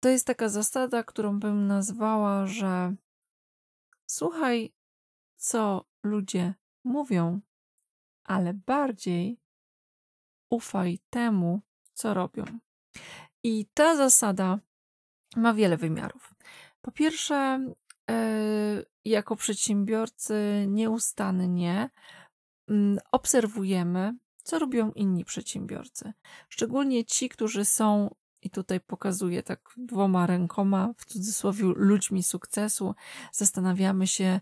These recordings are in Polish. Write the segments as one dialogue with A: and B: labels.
A: to jest taka zasada, którą bym nazwała, że słuchaj, co ludzie mówią, ale bardziej ufaj temu, co robią. I ta zasada ma wiele wymiarów. Po pierwsze, yy, jako przedsiębiorcy nieustannie yy, obserwujemy, co robią inni przedsiębiorcy. Szczególnie ci, którzy są, i tutaj pokazuję tak dwoma rękoma, w cudzysłowie, ludźmi sukcesu. Zastanawiamy się,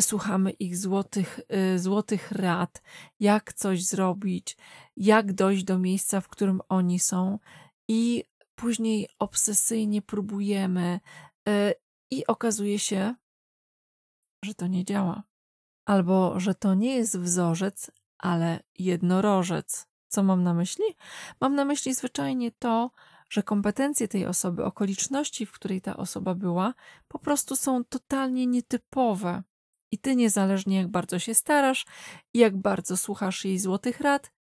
A: słuchamy ich złotych, yy, złotych rad, jak coś zrobić, jak dojść do miejsca, w którym oni są. I później obsesyjnie próbujemy, yy, i okazuje się, że to nie działa. Albo że to nie jest wzorzec, ale jednorożec. Co mam na myśli? Mam na myśli zwyczajnie to, że kompetencje tej osoby, okoliczności, w której ta osoba była, po prostu są totalnie nietypowe. I ty, niezależnie jak bardzo się starasz i jak bardzo słuchasz jej złotych rad,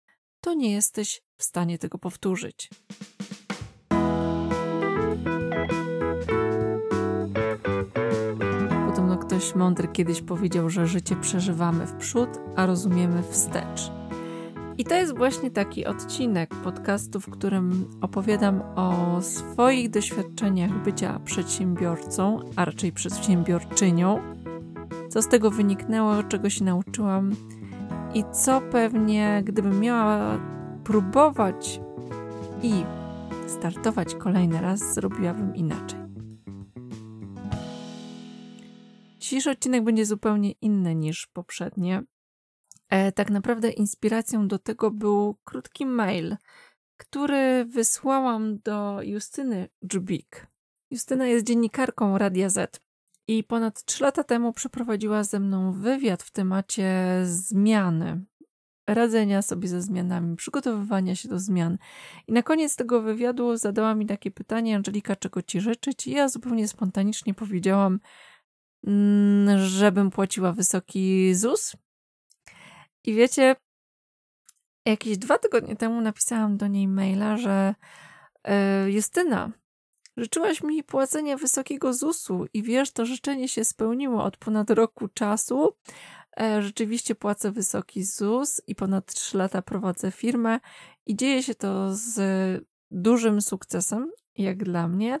A: to nie jesteś w stanie tego powtórzyć. Podobno ktoś mądry kiedyś powiedział, że życie przeżywamy w przód, a rozumiemy wstecz. I to jest właśnie taki odcinek podcastu, w którym opowiadam o swoich doświadczeniach bycia przedsiębiorcą, a raczej przedsiębiorczynią, co z tego wyniknęło, czego się nauczyłam i co pewnie, gdybym miała próbować i startować kolejny raz, zrobiłabym inaczej. Dzisiejszy odcinek będzie zupełnie inny niż poprzednie. E, tak naprawdę inspiracją do tego był krótki mail, który wysłałam do Justyny Dżbik. Justyna jest dziennikarką Radia Z i ponad 3 lata temu przeprowadziła ze mną wywiad w temacie zmiany, radzenia sobie ze zmianami, przygotowywania się do zmian. I na koniec tego wywiadu zadała mi takie pytanie: Angelika, czego ci życzyć? I ja zupełnie spontanicznie powiedziałam, mm, żebym płaciła wysoki ZUS. I wiecie, jakieś dwa tygodnie temu napisałam do niej maila, że e, Justyna, życzyłaś mi płacenia wysokiego ZUS-u i wiesz, to życzenie się spełniło od ponad roku czasu. E, rzeczywiście płacę wysoki ZUS i ponad 3 lata prowadzę firmę i dzieje się to z dużym sukcesem, jak dla mnie.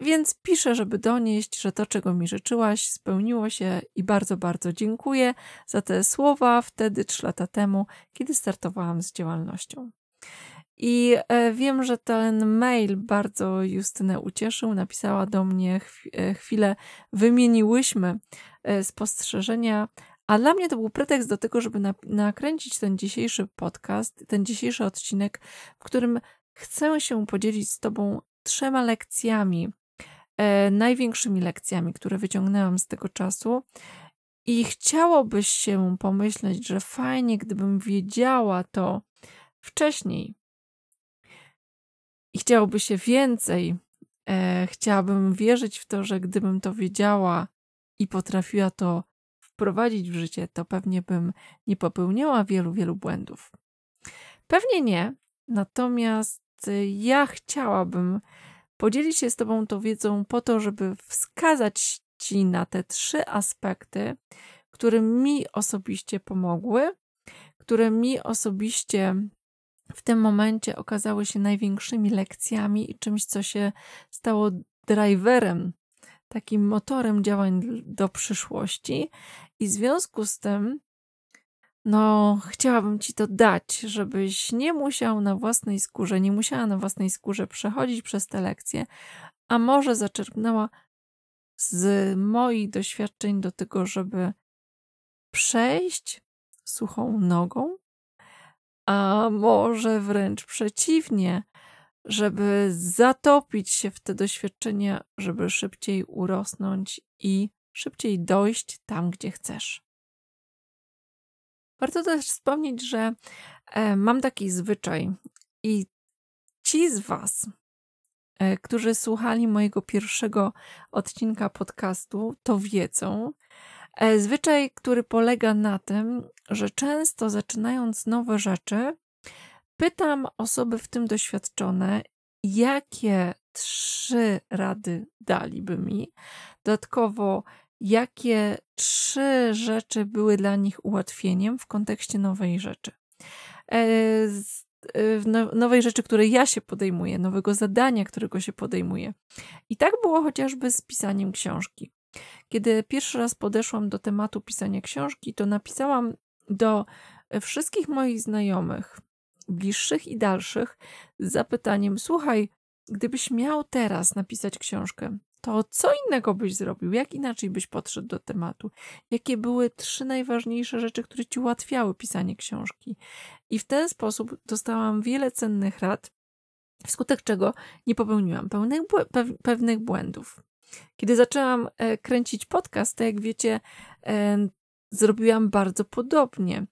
A: Więc piszę, żeby donieść, że to, czego mi życzyłaś, spełniło się i bardzo, bardzo dziękuję za te słowa wtedy, trzy lata temu, kiedy startowałam z działalnością. I e, wiem, że ten mail bardzo Justynę ucieszył. Napisała do mnie e, chwilę, wymieniłyśmy e, spostrzeżenia, a dla mnie to był pretekst do tego, żeby nakręcić ten dzisiejszy podcast, ten dzisiejszy odcinek, w którym chcę się podzielić z Tobą trzema lekcjami, największymi lekcjami, które wyciągnęłam z tego czasu. I chciałoby się pomyśleć, że fajnie, gdybym wiedziała to wcześniej. I chciałoby się więcej. E, chciałabym wierzyć w to, że gdybym to wiedziała i potrafiła to wprowadzić w życie, to pewnie bym nie popełniała wielu, wielu błędów. Pewnie nie, natomiast ja chciałabym podzielić się z Tobą tą wiedzą po to, żeby wskazać Ci na te trzy aspekty, które mi osobiście pomogły, które mi osobiście w tym momencie okazały się największymi lekcjami i czymś, co się stało driverem, takim motorem działań do przyszłości. I w związku z tym no, chciałabym ci to dać, żebyś nie musiał na własnej skórze, nie musiała na własnej skórze przechodzić przez te lekcje, a może zaczerpnęła z moich doświadczeń do tego, żeby przejść suchą nogą, a może wręcz przeciwnie, żeby zatopić się w te doświadczenia, żeby szybciej urosnąć i szybciej dojść tam, gdzie chcesz. Warto też wspomnieć, że e, mam taki zwyczaj i ci z Was, e, którzy słuchali mojego pierwszego odcinka podcastu, to wiedzą. E, zwyczaj, który polega na tym, że często zaczynając nowe rzeczy, pytam osoby w tym doświadczone, jakie trzy rady daliby mi. Dodatkowo, jakie trzy rzeczy były dla nich ułatwieniem w kontekście nowej rzeczy. E, e, no, nowej rzeczy, której ja się podejmuję, nowego zadania, którego się podejmuję. I tak było chociażby z pisaniem książki. Kiedy pierwszy raz podeszłam do tematu pisania książki, to napisałam do wszystkich moich znajomych, bliższych i dalszych, z zapytaniem: Słuchaj, gdybyś miał teraz napisać książkę, to co innego byś zrobił? Jak inaczej byś podszedł do tematu? Jakie były trzy najważniejsze rzeczy, które ci ułatwiały pisanie książki? I w ten sposób dostałam wiele cennych rad, wskutek czego nie popełniłam pełnych, pewnych błędów. Kiedy zaczęłam e, kręcić podcast, to jak wiecie, e, zrobiłam bardzo podobnie.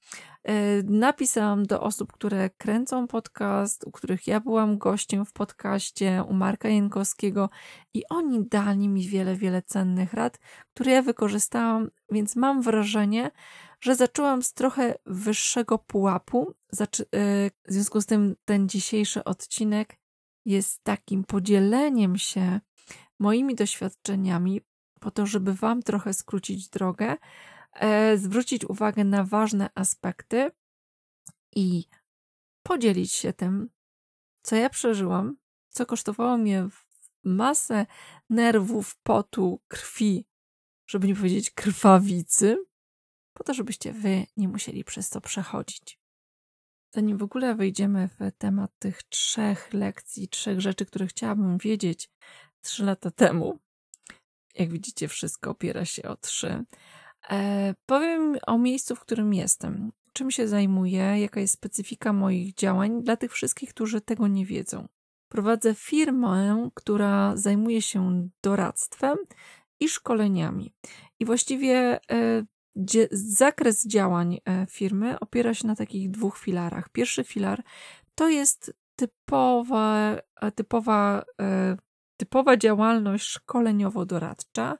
A: E, napisałam do osób, które kręcą podcast, u których ja byłam gościem w podcaście, u Marka Jankowskiego i oni dali mi wiele, wiele cennych rad, które ja wykorzystałam, więc mam wrażenie, że zaczęłam z trochę wyższego pułapu. W związku z tym ten dzisiejszy odcinek jest takim podzieleniem się moimi doświadczeniami, po to, żeby Wam trochę skrócić drogę, e, zwrócić uwagę na ważne aspekty i podzielić się tym, co ja przeżyłam, co kosztowało mnie masę nerwów, potu, krwi, żeby nie powiedzieć krwawicy, po to, żebyście Wy nie musieli przez to przechodzić. Zanim w ogóle wejdziemy w temat tych trzech lekcji, trzech rzeczy, które chciałabym wiedzieć, trzy lata temu. Jak widzicie, wszystko opiera się o trzy. E, powiem o miejscu, w którym jestem. Czym się zajmuję, jaka jest specyfika moich działań dla tych wszystkich, którzy tego nie wiedzą. Prowadzę firmę, która zajmuje się doradztwem i szkoleniami. I właściwie e, zakres działań e, firmy opiera się na takich dwóch filarach. Pierwszy filar to jest typowa, typowa typowa działalność szkoleniowo-doradcza,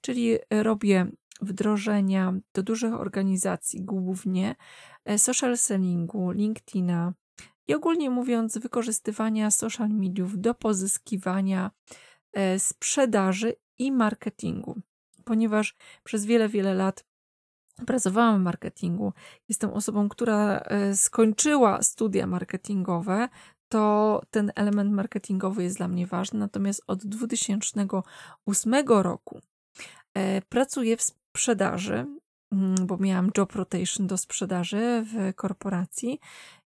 A: czyli robię wdrożenia do dużych organizacji, głównie e, social sellingu, LinkedIna i ogólnie mówiąc, wykorzystywania social mediów do pozyskiwania e, sprzedaży i marketingu. Ponieważ przez wiele, wiele lat pracowałam w marketingu, jestem osobą, która e, skończyła studia marketingowe, to ten element marketingowy jest dla mnie ważny. Natomiast od 2008 roku pracuję w sprzedaży, mm, bo miałam job rotation do sprzedaży w korporacji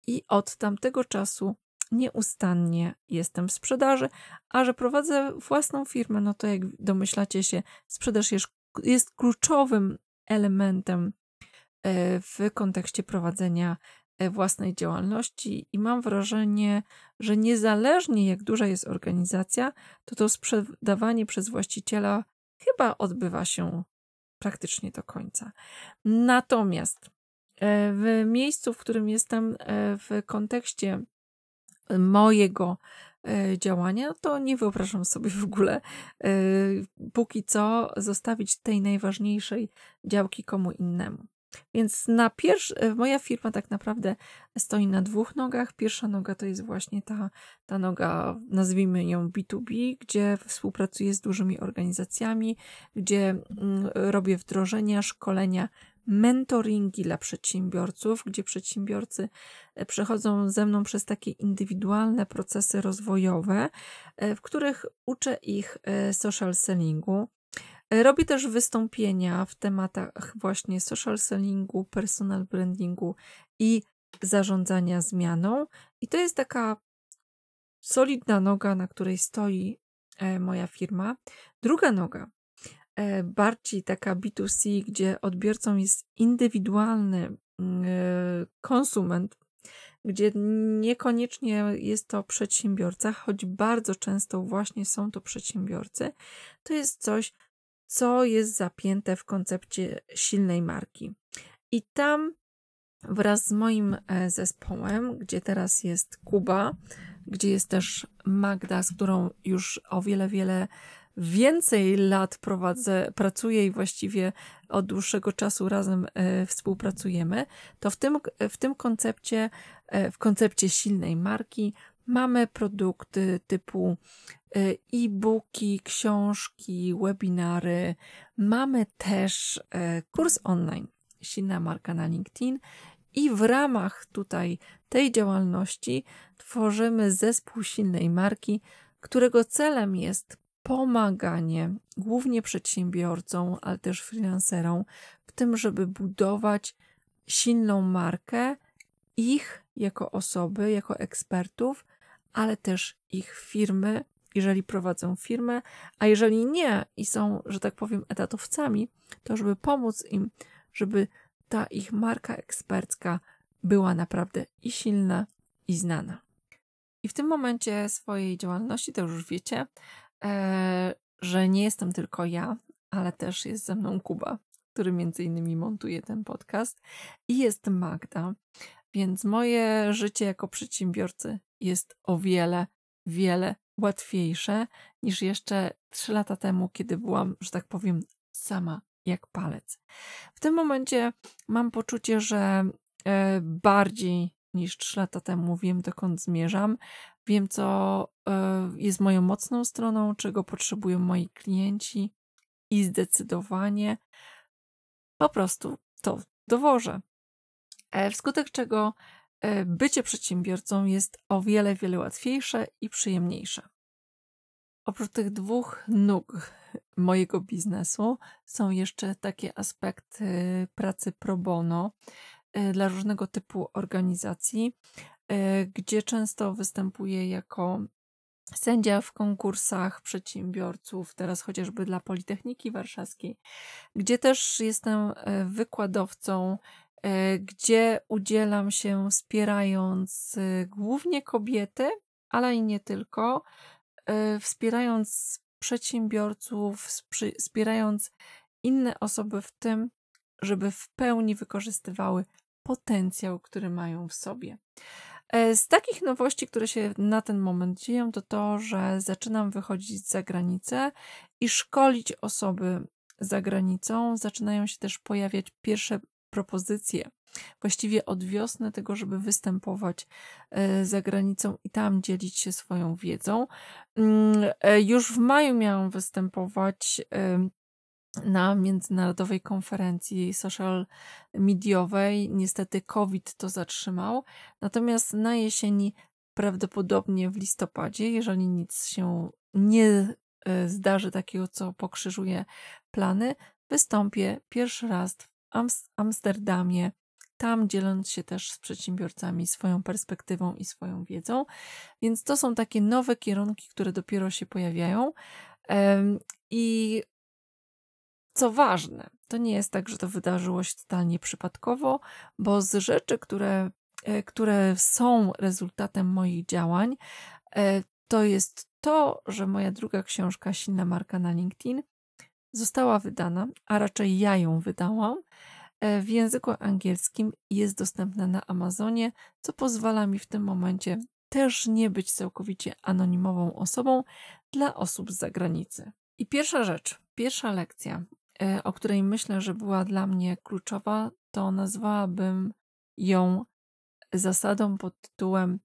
A: i od tamtego czasu nieustannie jestem w sprzedaży, a że prowadzę własną firmę, no to jak domyślacie się, sprzedaż jest, jest kluczowym elementem e, w kontekście prowadzenia E, własnej działalności i mam wrażenie, że niezależnie jak duża jest organizacja, to to sprzedawanie przez właściciela chyba odbywa się praktycznie do końca. Natomiast e, w miejscu, w którym jestem e, w kontekście mojego działania, to nie wyobrażam sobie w ogóle póki co zostawić tej najważniejszej działki komu innemu. Więc na pierwszy, e, moja firma tak naprawdę stoi na dwóch nogach. Pierwsza noga to jest właśnie ta, ta noga, nazwijmy ją B2B, gdzie współpracuję z dużymi organizacjami, gdzie mm, robię wdrożenia, szkolenia, mentoringi dla przedsiębiorców, gdzie przedsiębiorcy e, przechodzą ze mną przez takie indywidualne procesy rozwojowe, e, w których uczę ich social sellingu, Robi też wystąpienia w tematach właśnie social sellingu, personal brandingu i zarządzania zmianą. I to jest taka solidna noga, na której stoi e, moja firma. Druga noga, e, bardziej taka B2C, gdzie odbiorcą jest indywidualny mm, e, konsument, gdzie niekoniecznie jest to przedsiębiorca, choć bardzo często właśnie są to przedsiębiorcy, to jest coś, co jest zapięte w koncepcie silnej marki. I tam wraz z moim e, zespołem, gdzie teraz jest Kuba, gdzie jest też Magda, z którą już o wiele, wiele więcej lat prowadzę, pracuję i właściwie od dłuższego czasu razem e, współpracujemy, to w tym, w tym koncepcie, e, w koncepcie silnej marki, Mamy produkty typu e-booki, książki, webinary. Mamy też e, kurs online, silna marka na LinkedIn. I w ramach tutaj tej działalności tworzymy zespół silnej marki, którego celem jest pomaganie głównie przedsiębiorcom, ale też freelancerom w tym, żeby budować silną markę ich jako osoby, jako ekspertów, ale też ich firmy, jeżeli prowadzą firmę, a jeżeli nie i są, że tak powiem, etatowcami, to żeby pomóc im, żeby ta ich marka ekspercka była naprawdę i silna, i znana. I w tym momencie swojej działalności, to już wiecie, e, że nie jestem tylko ja, ale też jest ze mną Kuba, który między innymi montuje ten podcast, i jest Magda. Więc moje życie jako przedsiębiorcy jest o wiele, wiele łatwiejsze niż jeszcze trzy lata temu, kiedy byłam, że tak powiem, sama jak palec. W tym momencie mam poczucie, że e, bardziej niż trzy lata temu wiem, dokąd zmierzam, wiem, co e, jest moją mocną stroną, czego potrzebują moi klienci i zdecydowanie po prostu to dowożę. E, wskutek czego bycie przedsiębiorcą jest o wiele, wiele łatwiejsze i przyjemniejsze. Oprócz tych dwóch nóg mojego biznesu są jeszcze takie aspekty pracy pro bono e, dla różnego typu organizacji, gdzie często występuję jako sędzia w konkursach przedsiębiorców, teraz chociażby dla Politechniki Warszawskiej, gdzie też jestem wykładowcą E, gdzie udzielam się wspierając e, głównie kobiety, ale i nie tylko, e, wspierając przedsiębiorców, wspierając inne osoby w tym, żeby w pełni wykorzystywały potencjał, który mają w sobie. Z takich nowości, które się na ten moment dzieją, to to, że zaczynam wychodzić za granicę i szkolić osoby za granicą. Zaczynają się też pojawiać pierwsze propozycje właściwie od wiosny tego, żeby występować e, za granicą i tam dzielić się swoją wiedzą. Mm, e, już w maju miałam występować na międzynarodowej konferencji social mediowej. Niestety COVID to zatrzymał. Natomiast na jesieni, prawdopodobnie w listopadzie, jeżeli nic się nie e, zdarzy takiego, co pokrzyżuje plany, wystąpię pierwszy raz Amsterdamie, tam dzieląc się też z przedsiębiorcami swoją perspektywą i swoją wiedzą. Więc to są takie nowe kierunki, które dopiero się pojawiają. I co ważne, to nie jest tak, że to wydarzyło się totalnie przypadkowo, bo z rzeczy, które, e, które są rezultatem moich działań, e, to jest to, że moja druga książka, Silna Marka na LinkedIn, została wydana, a raczej ja ją wydałam e, w języku angielskim jest dostępna na Amazonie, co pozwala mi w tym momencie też nie być całkowicie anonimową osobą dla osób z zagranicy. I pierwsza rzecz, pierwsza lekcja, e, o której myślę, że była dla mnie kluczowa, to nazwałabym ją zasadą pod tytułem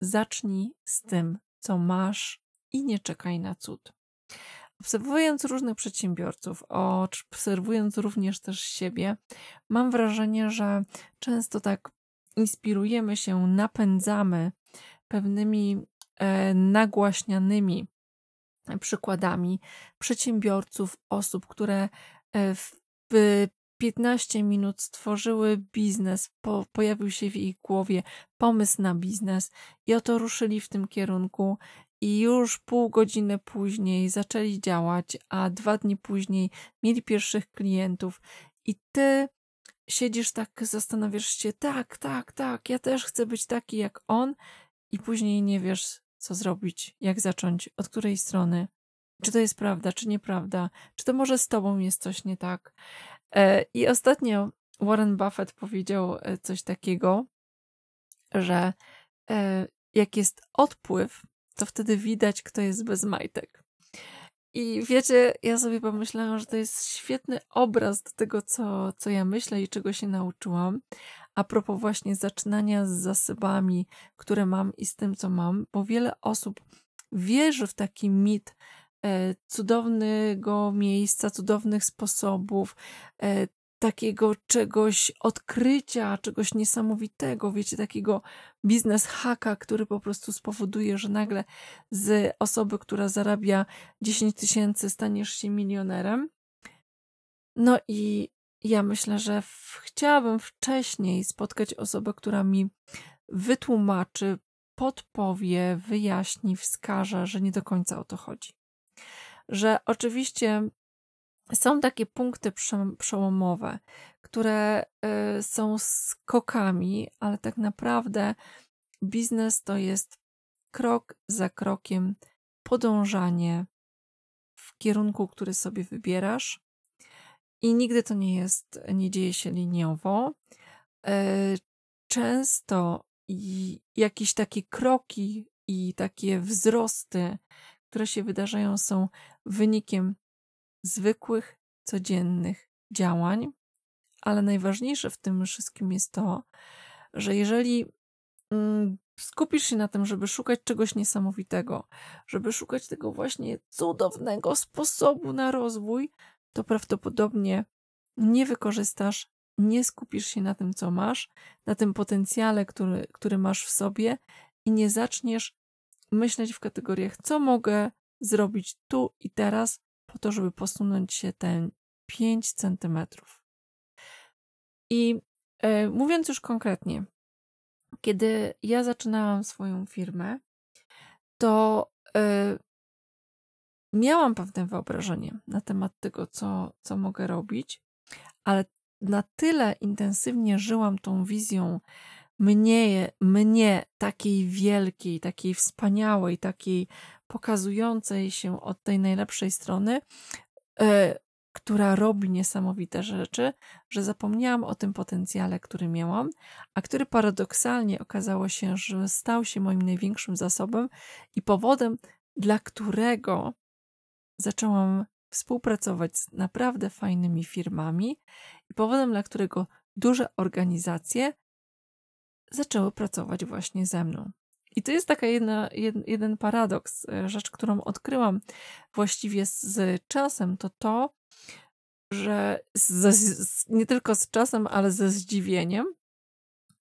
A: Zacznij z tym, co masz i nie czekaj na cud. Obserwując różnych przedsiębiorców, obserwując również też siebie, mam wrażenie, że często tak inspirujemy się, napędzamy pewnymi e, nagłaśnianymi przykładami przedsiębiorców, osób, które e, w 15 minut stworzyły biznes, po, pojawił się w ich głowie pomysł na biznes i oto ruszyli w tym kierunku i już pół godziny później zaczęli działać, a dwa dni później mieli pierwszych klientów. I ty siedzisz tak, zastanawiasz się, tak, tak, tak, ja też chcę być taki jak on. I później nie wiesz, co zrobić, jak zacząć, od której strony, czy to jest prawda, czy nieprawda, czy to może z tobą jest coś nie tak. E, I ostatnio Warren Buffett powiedział e, coś takiego, że e, jak jest odpływ, to wtedy widać, kto jest bez majtek. I wiecie, ja sobie pomyślałam, że to jest świetny obraz do tego, co, co ja myślę i czego się nauczyłam. A propos właśnie zaczynania z zasobami, które mam i z tym, co mam, bo wiele osób wierzy w taki mit e, cudownego miejsca, cudownych sposobów, e, takiego czegoś odkrycia, czegoś niesamowitego, wiecie, takiego biznes haka, który po prostu spowoduje, że nagle z osoby, która zarabia 10 tysięcy, staniesz się milionerem. No i ja myślę, że chciałabym wcześniej spotkać osobę, która mi wytłumaczy, podpowie, wyjaśni, wskaże, że nie do końca o to chodzi. Że oczywiście są takie punkty przełomowe, które y, są skokami, ale tak naprawdę biznes to jest krok za krokiem podążanie w kierunku, który sobie wybierasz. I nigdy to nie jest, nie dzieje się liniowo. Y, często jakieś takie kroki i takie wzrosty, które się wydarzają, są wynikiem zwykłych, codziennych działań, ale najważniejsze w tym wszystkim jest to, że jeżeli mm, skupisz się na tym, żeby szukać czegoś niesamowitego, żeby szukać tego właśnie cudownego sposobu na rozwój, to prawdopodobnie nie wykorzystasz, nie skupisz się na tym, co masz, na tym potencjale, który, który masz w sobie i nie zaczniesz myśleć w kategoriach, co mogę zrobić tu i teraz, po to, żeby posunąć się ten 5 centymetrów. I e, mówiąc już konkretnie, kiedy ja zaczynałam swoją firmę, to e, miałam pewne wyobrażenie na temat tego, co, co mogę robić, ale na tyle intensywnie żyłam tą wizją mnie, mnie takiej wielkiej, takiej wspaniałej, takiej pokazującej się od tej najlepszej strony, e, która robi niesamowite rzeczy, że zapomniałam o tym potencjale, który miałam, a który paradoksalnie okazało się, że stał się moim największym zasobem i powodem, dla którego zaczęłam współpracować z naprawdę fajnymi firmami i powodem, dla którego duże organizacje zaczęły pracować właśnie ze mną. I to jest taka jedna, jed, jeden paradoks, e, rzecz, którą odkryłam właściwie z, z czasem, to to, że z, z, nie tylko z czasem, ale ze zdziwieniem,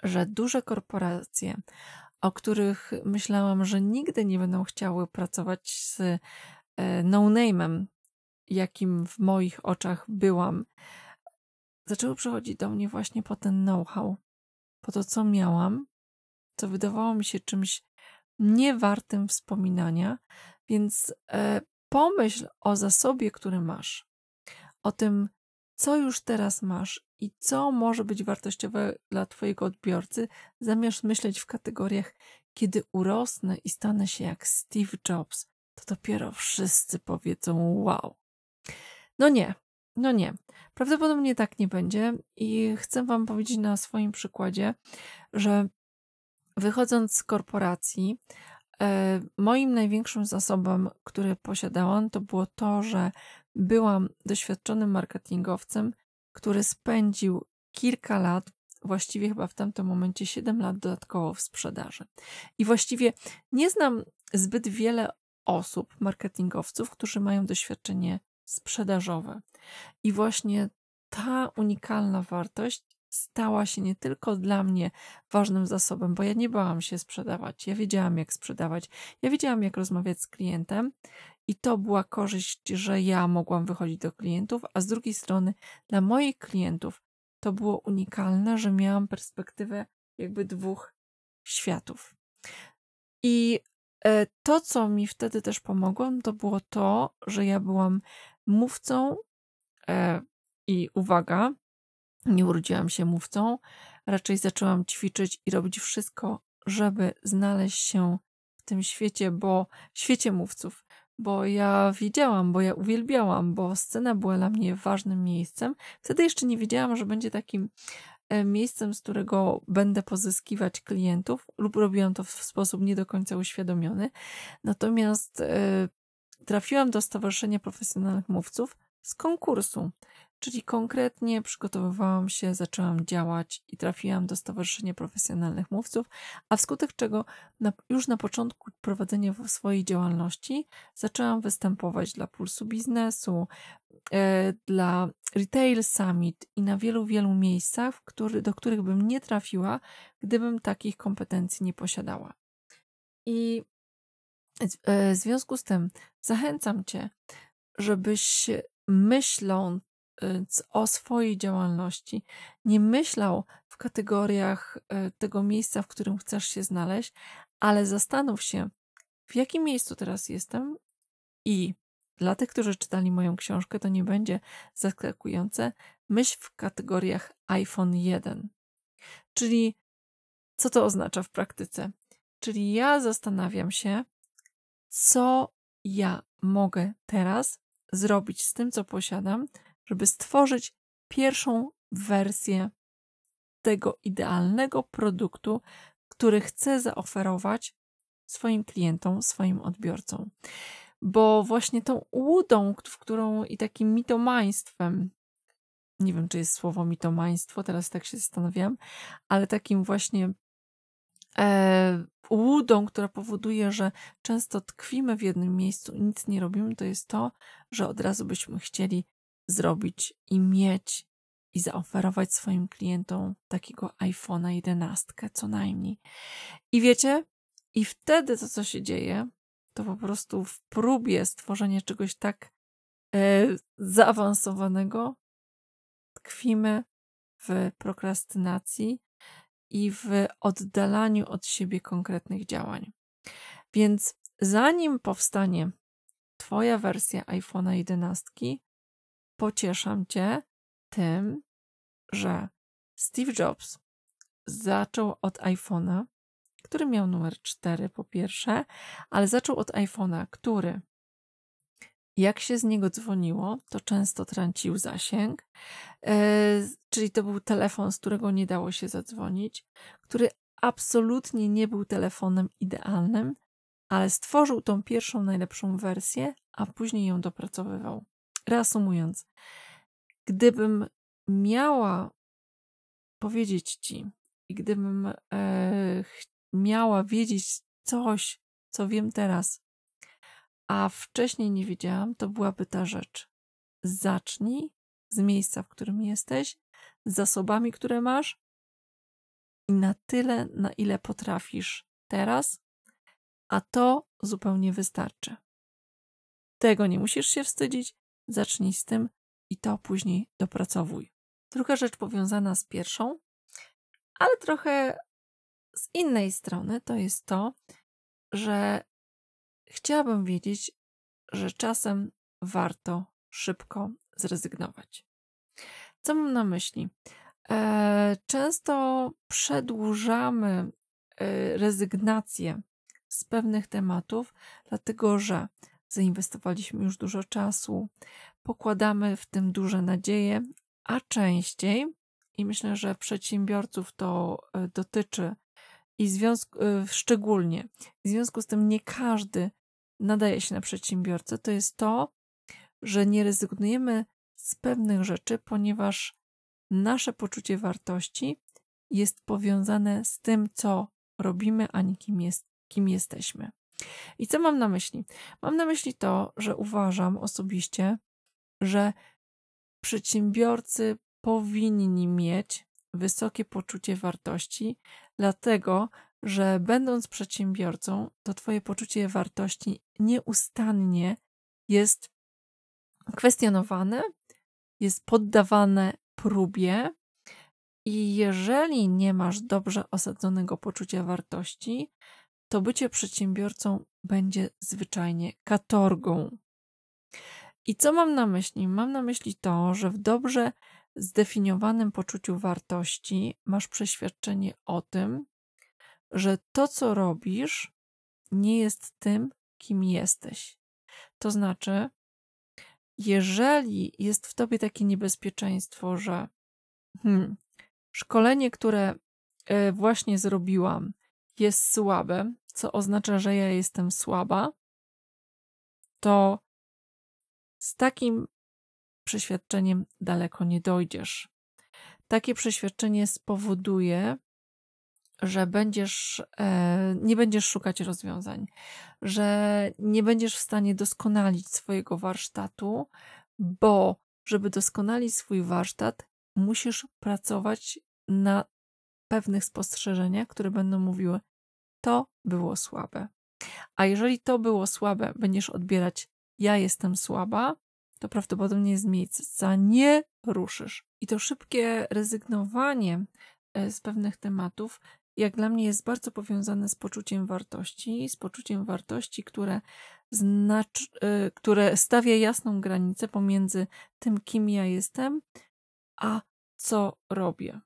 A: że duże korporacje, o których myślałam, że nigdy nie będą chciały pracować z e, no-name'em, jakim w moich oczach byłam, zaczęły przychodzić do mnie właśnie po ten know-how, po to, co miałam, co wydawało mi się czymś niewartym wspominania, więc e, pomyśl o zasobie, który masz, o tym, co już teraz masz i co może być wartościowe dla Twojego odbiorcy, zamiast myśleć w kategoriach, kiedy urosnę i stanę się jak Steve Jobs, to dopiero wszyscy powiedzą wow. No nie, no nie. Prawdopodobnie tak nie będzie i chcę Wam powiedzieć na swoim przykładzie, że wychodząc z korporacji, e, moim największym zasobem, który posiadałam, to było to, że byłam doświadczonym marketingowcem, który spędził kilka lat, właściwie chyba w tamtym momencie 7 lat dodatkowo w sprzedaży. I właściwie nie znam zbyt wiele osób, marketingowców, którzy mają doświadczenie sprzedażowe. I właśnie ta unikalna wartość stała się nie tylko dla mnie ważnym zasobem, bo ja nie bałam się sprzedawać. Ja wiedziałam, jak sprzedawać, ja wiedziałam, jak rozmawiać z klientem, i to była korzyść, że ja mogłam wychodzić do klientów, a z drugiej strony dla moich klientów to było unikalne, że miałam perspektywę jakby dwóch światów. I e, to, co mi wtedy też pomogło, to było to, że ja byłam mówcą e, i uwaga, nie urodziłam się mówcą, raczej zaczęłam ćwiczyć i robić wszystko, żeby znaleźć się w tym świecie, bo świecie mówców, bo ja widziałam, bo ja uwielbiałam, bo scena była dla mnie ważnym miejscem. Wtedy jeszcze nie wiedziałam, że będzie takim e, miejscem, z którego będę pozyskiwać klientów, lub robiłam to w sposób nie do końca uświadomiony. Natomiast e, trafiłam do Stowarzyszenia Profesjonalnych Mówców z konkursu. Czyli konkretnie przygotowywałam się, zaczęłam działać i trafiłam do Stowarzyszenia Profesjonalnych Mówców, a wskutek czego na, już na początku prowadzenia swojej działalności zaczęłam występować dla Pulsu Biznesu, e, dla Retail Summit i na wielu, wielu miejscach, który, do których bym nie trafiła, gdybym takich kompetencji nie posiadała. I e, w związku z tym zachęcam Cię, żebyś myśląc o swojej działalności, nie myślał w kategoriach e, tego miejsca, w którym chcesz się znaleźć, ale zastanów się, w jakim miejscu teraz jestem i dla tych, którzy czytali moją książkę, to nie będzie zaskakujące. Myśl w kategoriach iPhone 1. Czyli co to oznacza w praktyce? Czyli ja zastanawiam się, co ja mogę teraz zrobić z tym, co posiadam, żeby stworzyć pierwszą wersję tego idealnego produktu, który chcę zaoferować swoim klientom, swoim odbiorcom. Bo właśnie tą łudą, w którą i takim mitomaństwem, nie wiem, czy jest słowo mitomaństwo, teraz tak się zastanawiam, ale takim właśnie e, łudą, która powoduje, że często tkwimy w jednym miejscu i nic nie robimy, to jest to, że od razu byśmy chcieli zrobić i mieć i zaoferować swoim klientom takiego iPhone'a 11 co najmniej. I wiecie, i wtedy to, co się dzieje, to po prostu w próbie stworzenia czegoś tak e, zaawansowanego tkwimy w prokrastynacji i w oddalaniu od siebie konkretnych działań. Więc zanim powstanie Twoja wersja iPhone'a 11, pocieszam Cię tym, że Steve Jobs zaczął od iPhone'a, który miał numer 4 po pierwsze, ale zaczął od iPhone'a, który jak się z niego dzwoniło, to często tracił zasięg, e, czyli to był telefon, z którego nie dało się zadzwonić, który absolutnie nie był telefonem idealnym, ale stworzył tą pierwszą, najlepszą wersję, a później ją dopracowywał. Reasumując, gdybym miała powiedzieć ci i gdybym e, miała wiedzieć coś, co wiem teraz, a wcześniej nie wiedziałam, to byłaby ta rzecz. Zacznij z miejsca, w którym jesteś, z zasobami, które masz i na tyle, na ile potrafisz teraz, a to zupełnie wystarczy. Tego nie musisz się wstydzić, zacznij z tym i to później dopracowuj. Druga rzecz powiązana z pierwszą, ale trochę z innej strony, to jest to, że chciałabym wiedzieć, że czasem warto szybko zrezygnować. Co mam na myśli? E, często przedłużamy e, rezygnację z pewnych tematów, dlatego że zainwestowaliśmy już dużo czasu, pokładamy w tym duże nadzieje, a częściej, i myślę, że przedsiębiorców to e, dotyczy i związku, szczególnie, w związku z tym nie każdy nadaje się na przedsiębiorcę, to jest to, że nie rezygnujemy z pewnych rzeczy, ponieważ nasze poczucie wartości jest powiązane z tym, co robimy, a nie kim, jest, kim jesteśmy. I co mam na myśli? Mam na myśli to, że uważam osobiście, że przedsiębiorcy powinni mieć wysokie poczucie wartości, dlatego że będąc przedsiębiorcą, to Twoje poczucie wartości nieustannie jest kwestionowane, jest poddawane próbie. I jeżeli nie masz dobrze osadzonego poczucia wartości, to bycie przedsiębiorcą będzie zwyczajnie katorgą. I co mam na myśli? Mam na myśli to, że w dobrze zdefiniowanym poczuciu wartości masz przeświadczenie o tym, że to, co robisz, nie jest tym, kim jesteś. To znaczy, jeżeli jest w tobie takie niebezpieczeństwo, że hmm, szkolenie, które e, właśnie zrobiłam, jest słabe, co oznacza, że ja jestem słaba, to z takim przeświadczeniem daleko nie dojdziesz. Takie przeświadczenie spowoduje, że będziesz, e, nie będziesz szukać rozwiązań, że nie będziesz w stanie doskonalić swojego warsztatu, bo żeby doskonalić swój warsztat, musisz pracować na pewnych spostrzeżeniach, które będą mówiły: To było słabe. A jeżeli to było słabe, będziesz odbierać: Ja jestem słaba, to prawdopodobnie z miejsca nie ruszysz. I to szybkie rezygnowanie e, z pewnych tematów, jak dla mnie, jest bardzo powiązane z poczuciem wartości, z poczuciem wartości, które, znacz, e, które stawia jasną granicę pomiędzy tym, kim ja jestem, a co robię.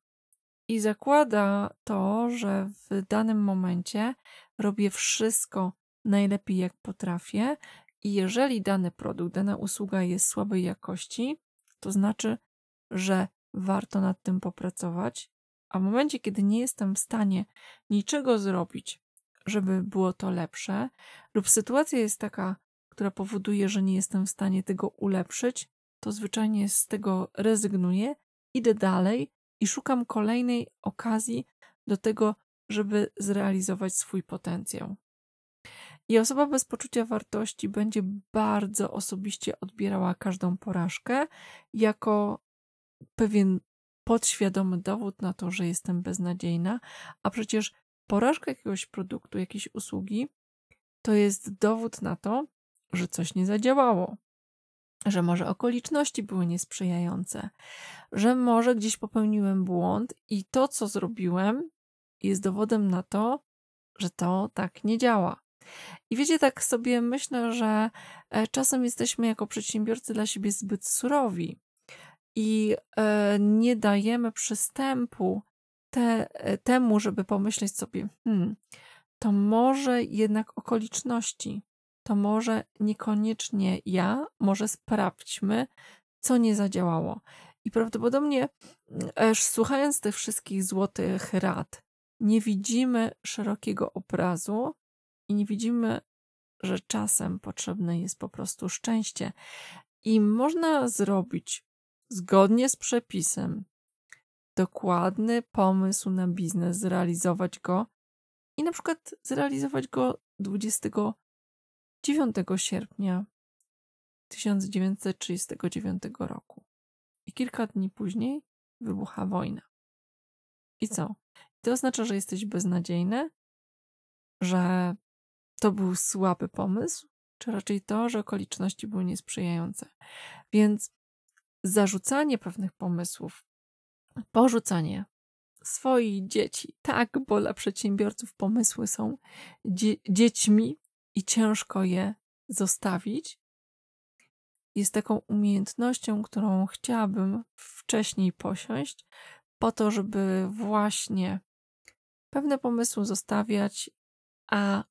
A: I zakłada to, że w danym momencie robię wszystko najlepiej, jak potrafię, i jeżeli dany produkt, dana usługa jest słabej jakości, to znaczy, że warto nad tym popracować. A w momencie, kiedy nie jestem w stanie niczego zrobić, żeby było to lepsze, lub sytuacja jest taka, która powoduje, że nie jestem w stanie tego ulepszyć, to zwyczajnie z tego rezygnuję, idę dalej i szukam kolejnej okazji do tego, żeby zrealizować swój potencjał. I osoba bez poczucia wartości będzie bardzo osobiście odbierała każdą porażkę jako pewien podświadomy dowód na to, że jestem beznadziejna, a przecież porażka jakiegoś produktu, jakiejś usługi to jest dowód na to, że coś nie zadziałało, że może okoliczności były niesprzyjające, że może gdzieś popełniłem błąd i to, co zrobiłem, jest dowodem na to, że to tak nie działa. I wiecie, tak sobie myślę, że e, czasem jesteśmy jako przedsiębiorcy dla siebie zbyt surowi i e, nie dajemy przystępu te, e, temu, żeby pomyśleć sobie, hmm, to może jednak okoliczności, to może niekoniecznie ja, może sprawdźmy, co nie zadziałało. I prawdopodobnie, aż słuchając tych wszystkich złotych rad, nie widzimy szerokiego obrazu i nie widzimy, że czasem potrzebne jest po prostu szczęście. I można zrobić zgodnie z przepisem dokładny pomysł na biznes, zrealizować go i na przykład zrealizować go 29 sierpnia 1939 roku. I kilka dni później wybucha wojna. I co? To oznacza, że jesteś beznadziejny, że to był słaby pomysł, czy raczej to, że okoliczności były niesprzyjające. Więc zarzucanie pewnych pomysłów, porzucanie swoich dzieci, tak, bo dla przedsiębiorców pomysły są dzie dziećmi i ciężko je zostawić, jest taką umiejętnością, którą chciałabym wcześniej posiąść, po to, żeby właśnie pewne pomysły zostawiać, a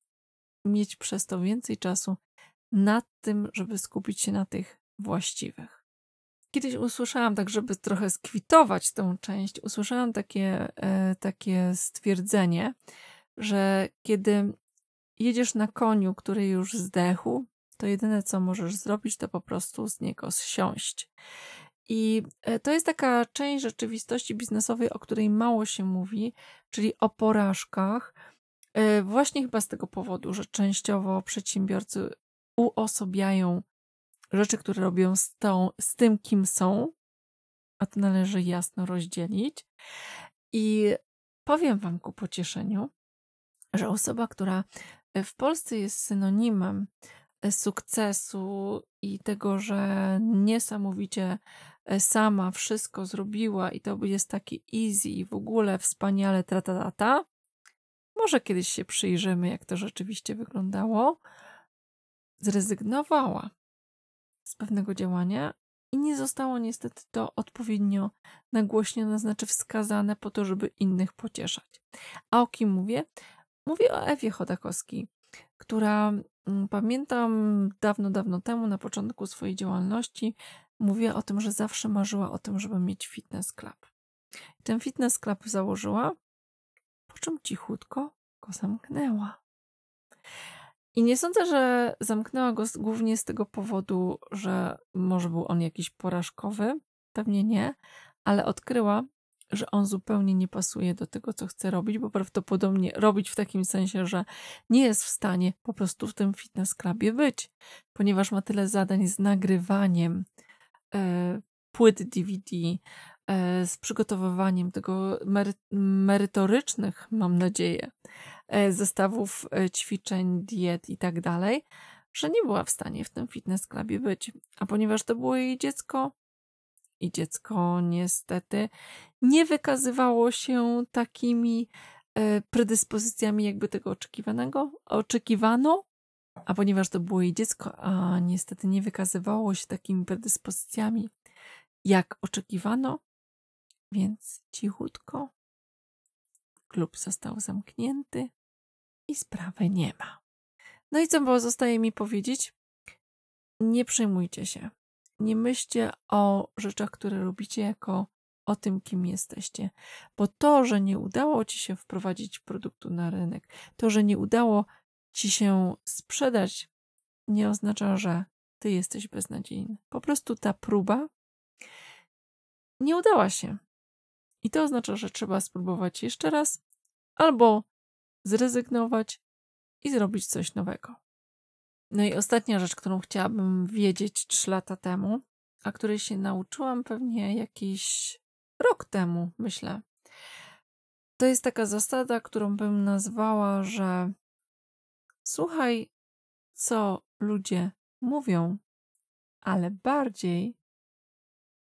A: mieć przez to więcej czasu nad tym, żeby skupić się na tych właściwych. Kiedyś usłyszałam, tak żeby trochę skwitować tę część, usłyszałam takie, e, takie stwierdzenie, że kiedy jedziesz na koniu, który już zdechł, to jedyne co możesz zrobić, to po prostu z niego zsiąść. I e, to jest taka część rzeczywistości biznesowej, o której mało się mówi, czyli o porażkach, E, właśnie chyba z tego powodu, że częściowo przedsiębiorcy uosobiają rzeczy, które robią z, tą, z tym, kim są, a to należy jasno rozdzielić. I powiem Wam ku pocieszeniu, że osoba, która w Polsce jest synonimem sukcesu i tego, że niesamowicie sama wszystko zrobiła i to jest takie easy i w ogóle wspaniale, tratatata, może kiedyś się przyjrzymy, jak to rzeczywiście wyglądało. Zrezygnowała z pewnego działania i nie zostało niestety to odpowiednio nagłośnione, znaczy wskazane po to, żeby innych pocieszać. A o kim mówię? Mówię o Ewie Chodakowskiej, która mm, pamiętam dawno, dawno temu, na początku swojej działalności, mówiła o tym, że zawsze marzyła o tym, żeby mieć fitness club. Ten fitness club założyła po czym cichutko go zamknęła. I nie sądzę, że zamknęła go głównie z tego powodu, że może był on jakiś porażkowy, pewnie nie, ale odkryła, że on zupełnie nie pasuje do tego, co chce robić, bo prawdopodobnie robić w takim sensie, że nie jest w stanie po prostu w tym fitness clubie być, ponieważ ma tyle zadań z nagrywaniem e, płyt DVD, e, z przygotowywaniem tego mery merytorycznych, mam nadzieję, e, zestawów e, ćwiczeń, diet i tak dalej, że nie była w stanie w tym fitness clubie być. A ponieważ to było jej dziecko, i dziecko niestety nie wykazywało się takimi e, predyspozycjami, jakby tego oczekiwanego, oczekiwano, a ponieważ to było jej dziecko, a niestety nie wykazywało się takimi predyspozycjami, jak oczekiwano, więc cichutko klub został zamknięty i sprawy nie ma. No i co pozostaje mi powiedzieć? Nie przejmujcie się. Nie myślcie o rzeczach, które robicie, jako o tym, kim jesteście. Bo to, że nie udało ci się wprowadzić produktu na rynek, to, że nie udało ci się sprzedać, nie oznacza, że ty jesteś beznadziejny. Po prostu ta próba nie udała się. I to oznacza, że trzeba spróbować jeszcze raz, albo zrezygnować i zrobić coś nowego. No i ostatnia rzecz, którą chciałabym wiedzieć trzy lata temu, a której się nauczyłam pewnie jakiś rok temu, myślę. To jest taka zasada, którą bym nazwała, że słuchaj, co ludzie mówią, ale bardziej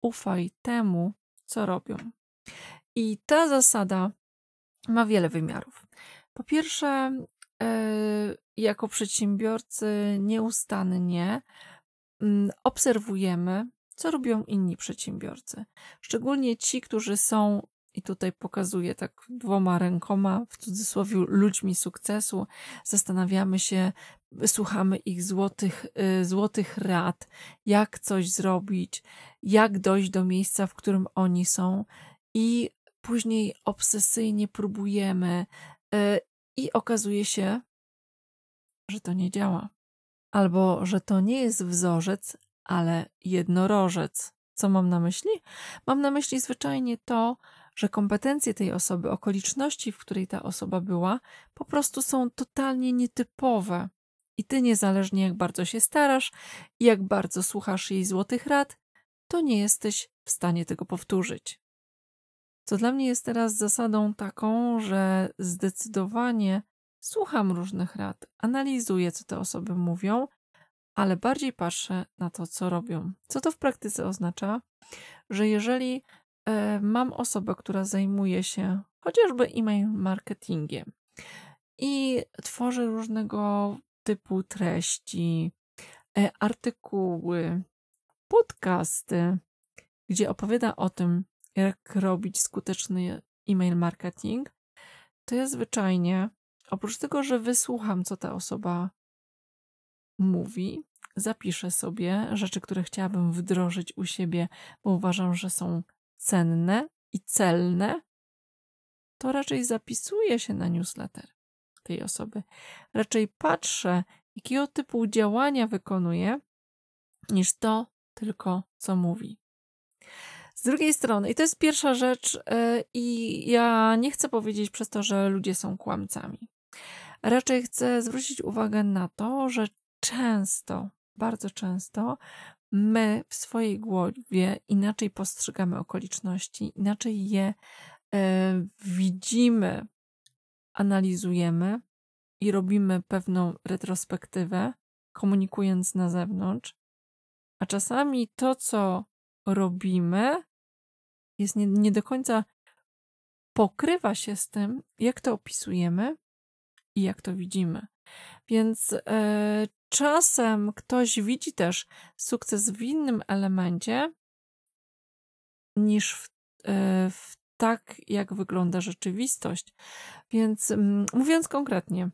A: ufaj temu, co robią. I ta zasada ma wiele wymiarów. Po pierwsze, yy, jako przedsiębiorcy nieustannie mm, obserwujemy, co robią inni przedsiębiorcy. Szczególnie ci, którzy są, i tutaj pokazuję tak dwoma rękoma, w cudzysłowie, ludźmi sukcesu. Zastanawiamy się, słuchamy ich złotych, y, złotych rad, jak coś zrobić, jak dojść do miejsca, w którym oni są, i później obsesyjnie próbujemy, y, i okazuje się, że to nie działa. Albo że to nie jest wzorzec, ale jednorożec. Co mam na myśli? Mam na myśli zwyczajnie to, że kompetencje tej osoby, okoliczności, w której ta osoba była, po prostu są totalnie nietypowe. I ty, niezależnie jak bardzo się starasz i jak bardzo słuchasz jej złotych rad, to nie jesteś w stanie tego powtórzyć. Co dla mnie jest teraz zasadą taką, że zdecydowanie słucham różnych rad, analizuję, co te osoby mówią, ale bardziej patrzę na to, co robią. Co to w praktyce oznacza? Że jeżeli e, mam osobę, która zajmuje się chociażby e-mail marketingiem i tworzy różnego typu treści, e, artykuły, podcasty, gdzie opowiada o tym, jak robić skuteczny e-mail marketing, to ja zwyczajnie, oprócz tego, że wysłucham, co ta osoba mówi, zapiszę sobie rzeczy, które chciałabym wdrożyć u siebie, bo uważam, że są cenne i celne, to raczej zapisuję się na newsletter tej osoby. Raczej patrzę, jakiego typu działania wykonuje, niż to tylko, co mówi. Z drugiej strony, i to jest pierwsza rzecz, yy, i ja nie chcę powiedzieć przez to, że ludzie są kłamcami. Raczej chcę zwrócić uwagę na to, że często, bardzo często my w swojej głowie inaczej postrzegamy okoliczności, inaczej je e, widzimy, analizujemy i robimy pewną retrospektywę, komunikując na zewnątrz, a czasami to, co robimy, jest nie, nie do końca pokrywa się z tym, jak to opisujemy i jak to widzimy. Więc e, czasem ktoś widzi też sukces w innym elemencie niż w, e, w tak, jak wygląda rzeczywistość. Więc mm, mówiąc konkretnie,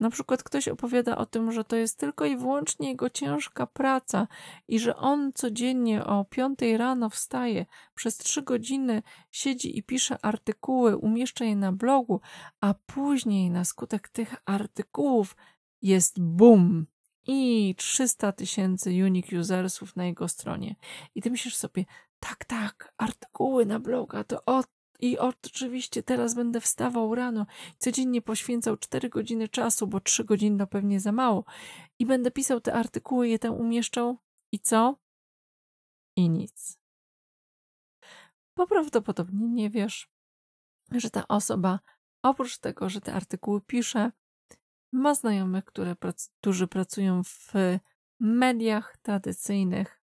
A: na przykład ktoś opowiada o tym, że to jest tylko i wyłącznie jego ciężka praca i że on codziennie o 5 rano wstaje, przez 3 godziny siedzi i pisze artykuły, umieszcza je na blogu, a później na skutek tych artykułów jest boom i 300 tysięcy unique usersów na jego stronie. I ty myślisz sobie, tak, tak, artykuły na bloga, to o, i oczywiście teraz będę wstawał rano, codziennie poświęcał 4 godziny czasu, bo 3 godziny to pewnie za mało. I będę pisał te artykuły, je tam umieszczał. I co? I nic. Bo prawdopodobnie nie wiesz, że ta osoba, oprócz tego, że te artykuły pisze, ma znajomych, które, którzy pracują w mediach tradycyjnych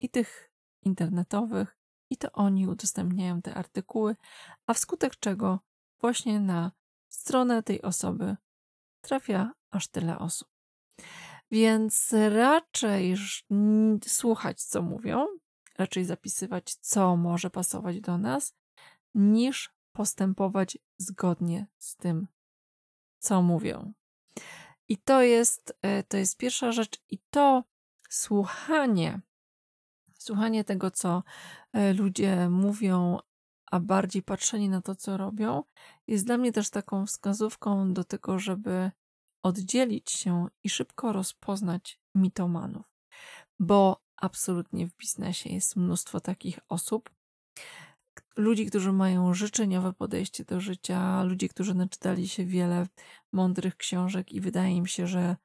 A: i tych internetowych, i to oni udostępniają te artykuły, a wskutek czego właśnie na stronę tej osoby trafia aż tyle osób. Więc raczej słuchać, co mówią, raczej zapisywać, co może pasować do nas, niż postępować zgodnie z tym, co mówią. I to jest, e, to jest pierwsza rzecz, i to słuchanie, słuchanie tego, co e, ludzie mówią, a bardziej patrzenie na to, co robią, jest dla mnie też taką wskazówką do tego, żeby oddzielić się i szybko rozpoznać mitomanów. Bo absolutnie w biznesie jest mnóstwo takich osób, ludzi, którzy mają życzeniowe podejście do życia, ludzi, którzy naczytali się wiele mądrych książek i wydaje im się, że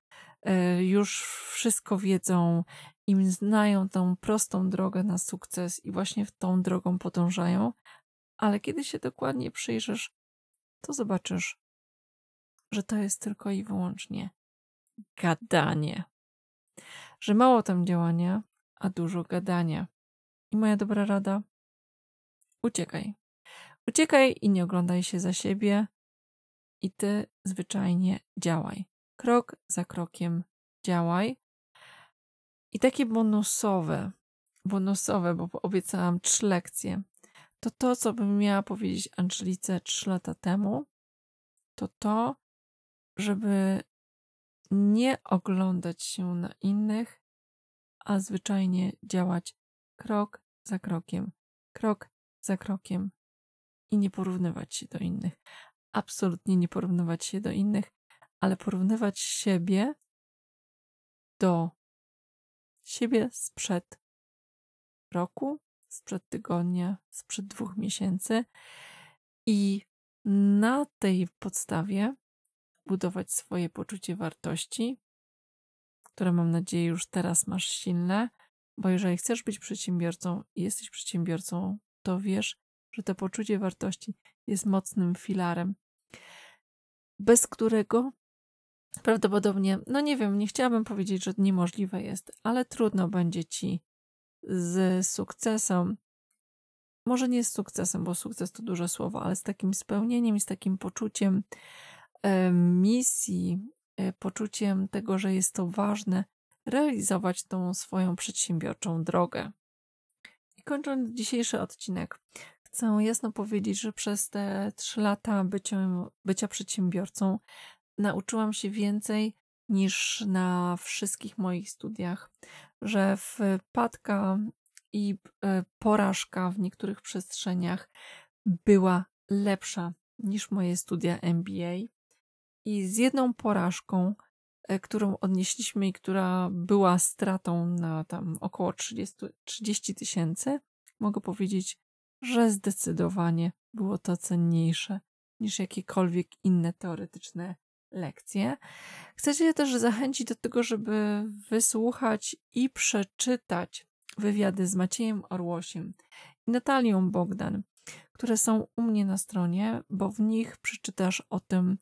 A: e, już wszystko wiedzą, im znają tą prostą drogę na sukces i właśnie w tą drogą podążają, ale kiedy się dokładnie przyjrzysz, to zobaczysz, że to jest tylko i wyłącznie gadanie. Że mało tam działania, a dużo gadania. I moja dobra rada: uciekaj. Uciekaj i nie oglądaj się za siebie, i ty zwyczajnie działaj. Krok za krokiem działaj. I takie bonusowe, bonusowe, bo obiecałam trzy lekcje, to to, co bym miała powiedzieć Angelice trzy lata temu, to to, żeby nie oglądać się na innych, a zwyczajnie działać krok za krokiem, krok za krokiem i nie porównywać się do innych. Absolutnie nie porównywać się do innych, ale porównywać siebie do siebie sprzed roku, sprzed tygodnia, sprzed dwóch miesięcy i na tej podstawie budować swoje poczucie wartości, które mam nadzieję już teraz masz silne, bo jeżeli chcesz być przedsiębiorcą i jesteś przedsiębiorcą, to wiesz, że to poczucie wartości jest mocnym filarem, bez którego prawdopodobnie, no nie wiem, nie chciałabym powiedzieć, że niemożliwe jest, ale trudno będzie ci z sukcesem, może nie z sukcesem, bo sukces to duże słowo, ale z takim spełnieniem, z takim poczuciem misji, e, poczuciem tego, że jest to ważne, realizować tą swoją przedsiębiorczą drogę. I kończąc dzisiejszy odcinek, chcę jasno powiedzieć, że przez te trzy lata bycia, bycia przedsiębiorcą nauczyłam się więcej niż na wszystkich moich studiach, że wpadka i e, porażka w niektórych przestrzeniach była lepsza niż moje studia MBA. I z jedną porażką, e, którą odnieśliśmy i która była stratą na tam około 30 tysięcy, mogę powiedzieć, że zdecydowanie było to cenniejsze niż jakiekolwiek inne teoretyczne lekcje. Chcę Cię też zachęcić do tego, żeby wysłuchać i przeczytać wywiady z Maciejem Orłosiem i Natalią Bogdan, które są u mnie na stronie, bo w nich przeczytasz o tym,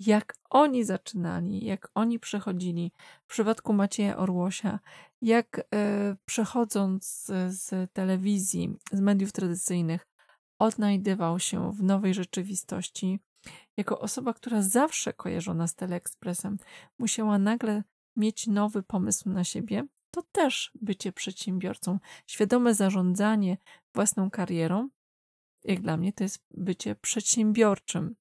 A: jak oni zaczynali, jak oni przechodzili. W przypadku Macieja Orłosia, jak e, przechodząc z, z telewizji, z mediów tradycyjnych, odnajdywał się w nowej rzeczywistości. Jako osoba, która zawsze kojarzona z Teleekspresem, musiała nagle mieć nowy pomysł na siebie, to też bycie przedsiębiorcą, świadome zarządzanie własną karierą, jak dla mnie, to jest bycie przedsiębiorczym.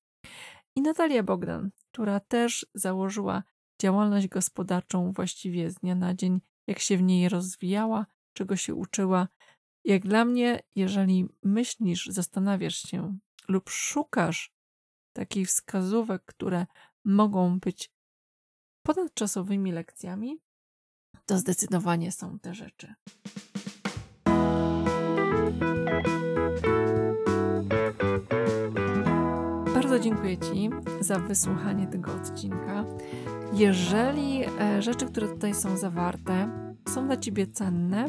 A: I Natalia Bogdan, która też założyła działalność gospodarczą właściwie z dnia na dzień, jak się w niej rozwijała, czego się uczyła. Jak dla mnie, jeżeli myślisz, zastanawiasz się lub szukasz takich wskazówek, które mogą być ponadczasowymi lekcjami, to zdecydowanie są te rzeczy. Bardzo dziękuję Ci za wysłuchanie tego odcinka. Jeżeli e, rzeczy, które tutaj są zawarte, są dla Ciebie cenne,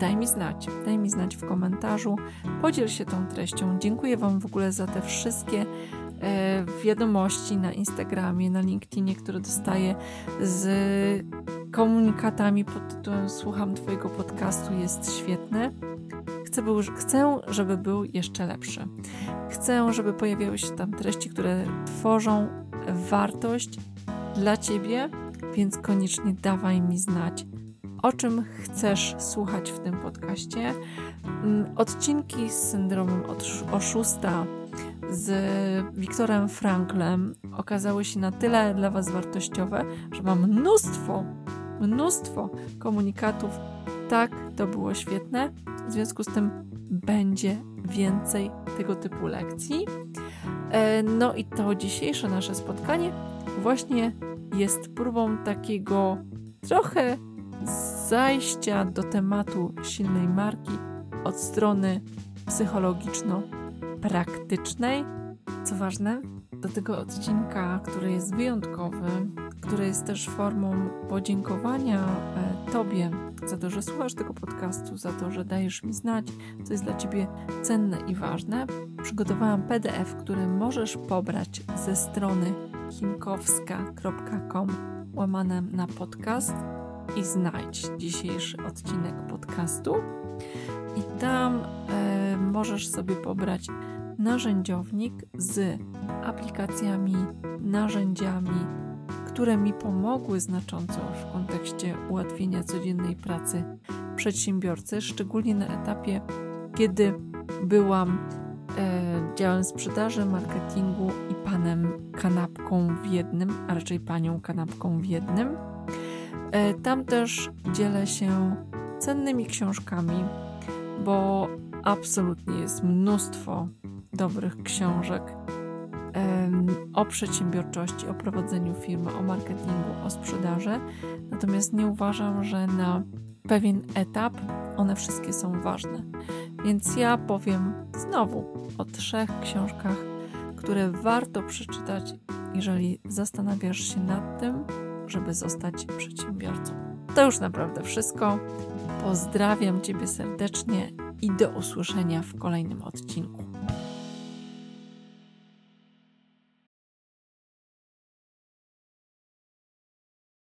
A: daj mi znać. Daj mi znać w komentarzu, podziel się tą treścią. Dziękuję Wam w ogóle za te wszystkie wiadomości na Instagramie, na LinkedInie, które dostaję z komunikatami pod tytułem Słucham Twojego podcastu, jest świetne. Chcę, był, chcę, żeby był jeszcze lepszy. Chcę, żeby pojawiały się tam treści, które tworzą wartość dla Ciebie, więc koniecznie dawaj mi znać, o czym chcesz słuchać w tym podcaście. Mm, odcinki z syndromem oszusta z Wiktorem Franklem okazały się na tyle dla Was wartościowe, że mam mnóstwo, mnóstwo komunikatów. Tak, to było świetne. W związku z tym będzie więcej tego typu lekcji. E, no i to dzisiejsze nasze spotkanie właśnie jest próbą takiego trochę zajścia do tematu silnej marki od strony psychologiczno-praktycznej. Co ważne, do tego odcinka, który jest wyjątkowy, który jest też formą podziękowania e, Tobie za to, że słuchasz tego podcastu, za to, że dajesz mi znać, co jest dla Ciebie cenne i ważne. Przygotowałam PDF, który możesz pobrać ze strony chinkowska.com łamane na podcast i znajdź dzisiejszy odcinek podcastu. I tam e, możesz sobie pobrać narzędziownik z aplikacjami, narzędziami, które mi pomogły znacząco w kontekście ułatwienia codziennej pracy przedsiębiorcy, szczególnie na etapie, kiedy byłam e, działem sprzedaży, marketingu i panem kanapką w jednym, a raczej panią kanapką w jednym. E, tam też dzielę się cennymi książkami, bo absolutnie jest mnóstwo dobrych książek o przedsiębiorczości, o prowadzeniu firmy, o marketingu, o sprzedaży. Natomiast nie uważam, że na pewien etap one wszystkie są ważne. Więc ja powiem znowu o trzech książkach, które warto przeczytać, jeżeli zastanawiasz się nad tym, żeby zostać przedsiębiorcą. To już naprawdę wszystko. Pozdrawiam Ciebie serdecznie i do usłyszenia w kolejnym odcinku.